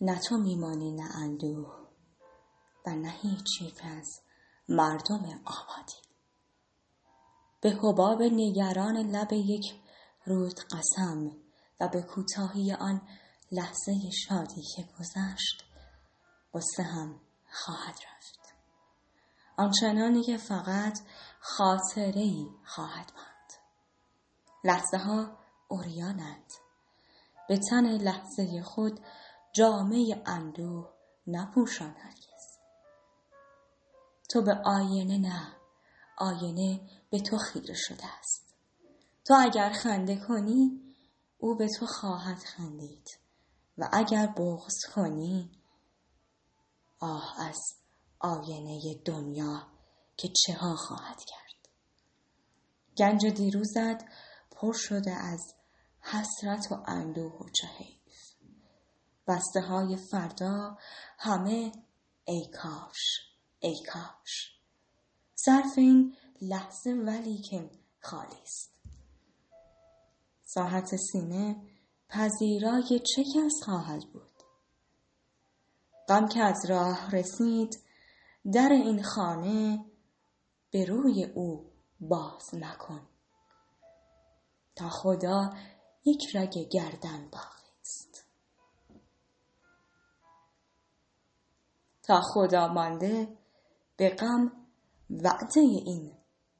نه تو میمانی نه اندوه و نه هیچ یک از مردم آبادی. به حباب نگران لب یک رود قسم و به کوتاهی آن لحظه شادی که گذشت قصه هم خواهد رفت. آنچنانی که فقط خاطره ای خواهد ماند. لحظه ها اوریانند به تن لحظه خود جامعه اندوه نپوشان هرگز. تو به آینه نه. آینه به تو خیره شده است. تو اگر خنده کنی او به تو خواهد خندید. و اگر بغض کنی آه از آینه دنیا که چه ها خواهد کرد. گنج دیروزت پر شده از حسرت و اندوه و چه حیف بسته های فردا همه ای کاش ای کاش. صرف این لحظه ولی که خالی است. ساحت سینه پذیرای چه کس خواهد بود؟ غم که از راه رسید در این خانه به روی او باز مکن تا خدا یک رگ گردن باقی تا خدا مانده به غم وعده این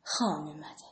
خانه مده